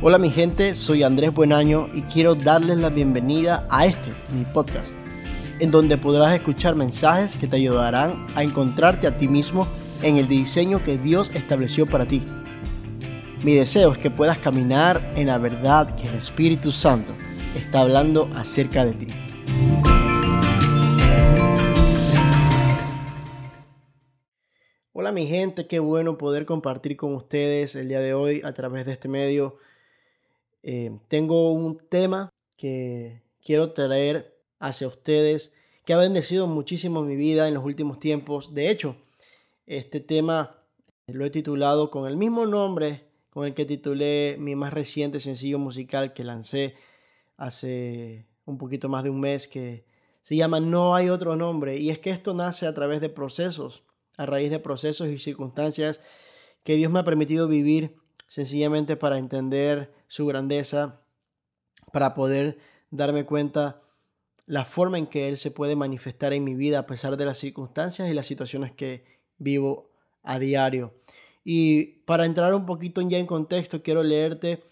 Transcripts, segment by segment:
Hola mi gente, soy Andrés Buenaño y quiero darles la bienvenida a este, mi podcast, en donde podrás escuchar mensajes que te ayudarán a encontrarte a ti mismo en el diseño que Dios estableció para ti. Mi deseo es que puedas caminar en la verdad que el Espíritu Santo está hablando acerca de ti. Hola mi gente, qué bueno poder compartir con ustedes el día de hoy a través de este medio eh, tengo un tema que quiero traer hacia ustedes que ha bendecido muchísimo mi vida en los últimos tiempos. De hecho, este tema lo he titulado con el mismo nombre con el que titulé mi más reciente sencillo musical que lancé hace un poquito más de un mes que se llama No hay otro nombre. Y es que esto nace a través de procesos, a raíz de procesos y circunstancias que Dios me ha permitido vivir sencillamente para entender su grandeza, para poder darme cuenta la forma en que Él se puede manifestar en mi vida a pesar de las circunstancias y las situaciones que vivo a diario. Y para entrar un poquito ya en contexto, quiero leerte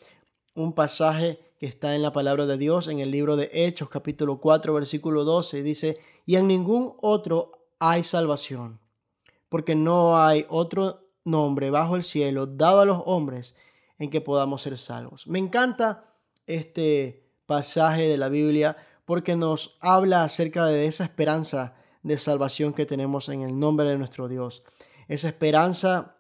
un pasaje que está en la palabra de Dios en el libro de Hechos, capítulo 4, versículo 12. Dice, y en ningún otro hay salvación, porque no hay otro nombre bajo el cielo dado a los hombres en que podamos ser salvos. Me encanta este pasaje de la Biblia porque nos habla acerca de esa esperanza de salvación que tenemos en el nombre de nuestro Dios. Esa esperanza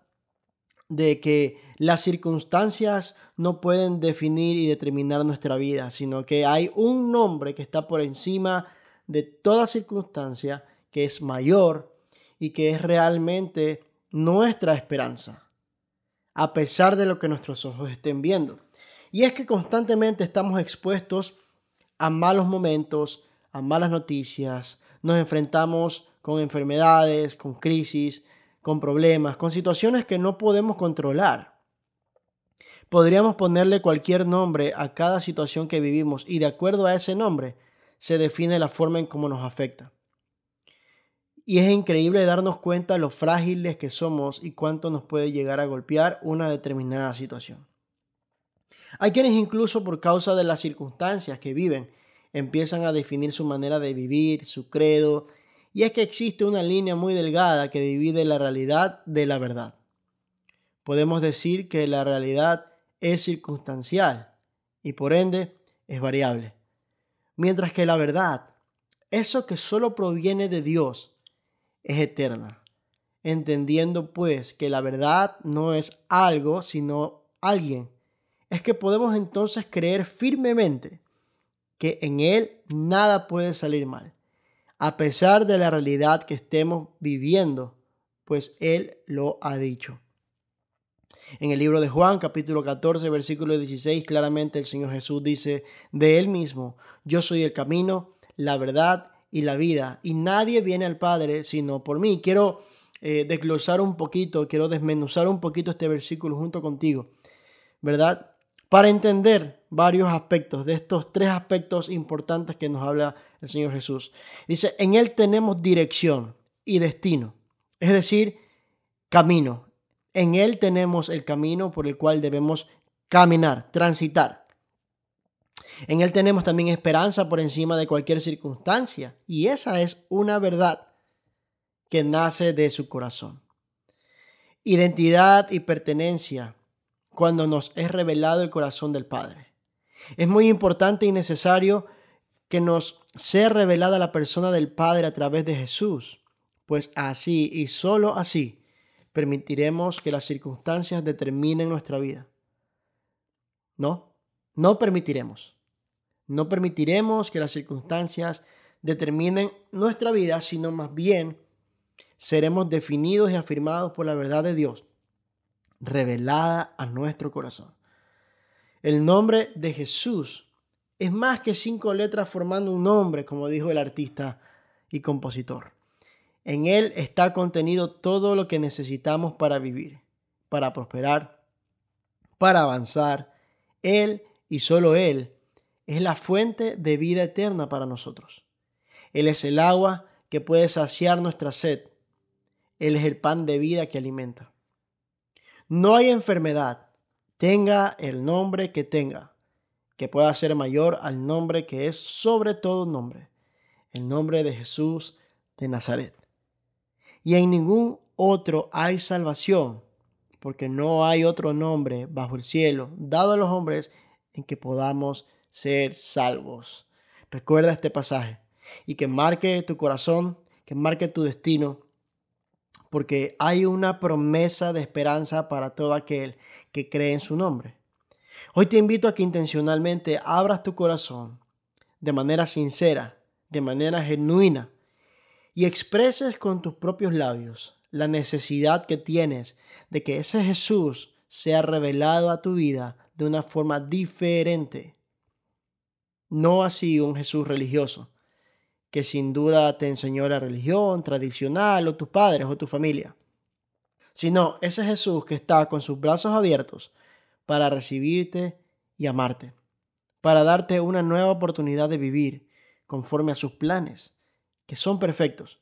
de que las circunstancias no pueden definir y determinar nuestra vida, sino que hay un nombre que está por encima de toda circunstancia, que es mayor y que es realmente nuestra esperanza a pesar de lo que nuestros ojos estén viendo. Y es que constantemente estamos expuestos a malos momentos, a malas noticias, nos enfrentamos con enfermedades, con crisis, con problemas, con situaciones que no podemos controlar. Podríamos ponerle cualquier nombre a cada situación que vivimos y de acuerdo a ese nombre se define la forma en cómo nos afecta. Y es increíble darnos cuenta lo frágiles que somos y cuánto nos puede llegar a golpear una determinada situación. Hay quienes incluso por causa de las circunstancias que viven empiezan a definir su manera de vivir, su credo, y es que existe una línea muy delgada que divide la realidad de la verdad. Podemos decir que la realidad es circunstancial y por ende es variable, mientras que la verdad, eso que solo proviene de Dios, es eterna. Entendiendo pues que la verdad no es algo, sino alguien. Es que podemos entonces creer firmemente que en Él nada puede salir mal, a pesar de la realidad que estemos viviendo, pues Él lo ha dicho. En el libro de Juan, capítulo 14, versículo 16, claramente el Señor Jesús dice de Él mismo, yo soy el camino, la verdad y la vida, y nadie viene al Padre sino por mí. Quiero eh, desglosar un poquito, quiero desmenuzar un poquito este versículo junto contigo, ¿verdad? Para entender varios aspectos de estos tres aspectos importantes que nos habla el Señor Jesús. Dice, en Él tenemos dirección y destino, es decir, camino. En Él tenemos el camino por el cual debemos caminar, transitar. En Él tenemos también esperanza por encima de cualquier circunstancia. Y esa es una verdad que nace de su corazón. Identidad y pertenencia cuando nos es revelado el corazón del Padre. Es muy importante y necesario que nos sea revelada la persona del Padre a través de Jesús, pues así y solo así permitiremos que las circunstancias determinen nuestra vida. No, no permitiremos. No permitiremos que las circunstancias determinen nuestra vida, sino más bien seremos definidos y afirmados por la verdad de Dios, revelada a nuestro corazón. El nombre de Jesús es más que cinco letras formando un nombre, como dijo el artista y compositor. En él está contenido todo lo que necesitamos para vivir, para prosperar, para avanzar. Él y solo Él es la fuente de vida eterna para nosotros. Él es el agua que puede saciar nuestra sed. Él es el pan de vida que alimenta. No hay enfermedad, tenga el nombre que tenga, que pueda ser mayor al nombre que es sobre todo nombre, el nombre de Jesús de Nazaret. Y en ningún otro hay salvación, porque no hay otro nombre bajo el cielo dado a los hombres en que podamos ser salvos. Recuerda este pasaje y que marque tu corazón, que marque tu destino, porque hay una promesa de esperanza para todo aquel que cree en su nombre. Hoy te invito a que intencionalmente abras tu corazón de manera sincera, de manera genuina, y expreses con tus propios labios la necesidad que tienes de que ese Jesús sea revelado a tu vida de una forma diferente. No así un Jesús religioso, que sin duda te enseñó la religión tradicional o tus padres o tu familia, sino ese Jesús que está con sus brazos abiertos para recibirte y amarte, para darte una nueva oportunidad de vivir conforme a sus planes, que son perfectos.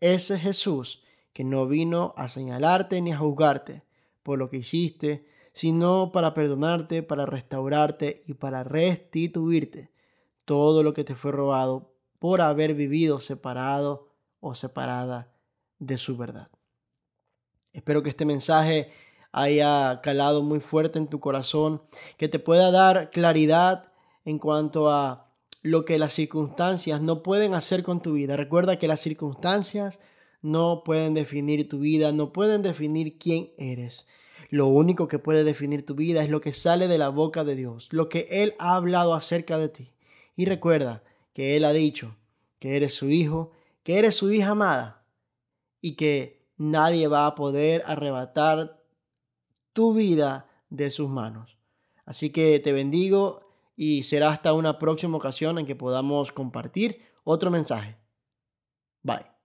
Ese Jesús que no vino a señalarte ni a juzgarte por lo que hiciste, sino para perdonarte, para restaurarte y para restituirte todo lo que te fue robado por haber vivido separado o separada de su verdad. Espero que este mensaje haya calado muy fuerte en tu corazón, que te pueda dar claridad en cuanto a lo que las circunstancias no pueden hacer con tu vida. Recuerda que las circunstancias no pueden definir tu vida, no pueden definir quién eres. Lo único que puede definir tu vida es lo que sale de la boca de Dios, lo que Él ha hablado acerca de ti. Y recuerda que Él ha dicho que eres su hijo, que eres su hija amada y que nadie va a poder arrebatar tu vida de sus manos. Así que te bendigo y será hasta una próxima ocasión en que podamos compartir otro mensaje. Bye.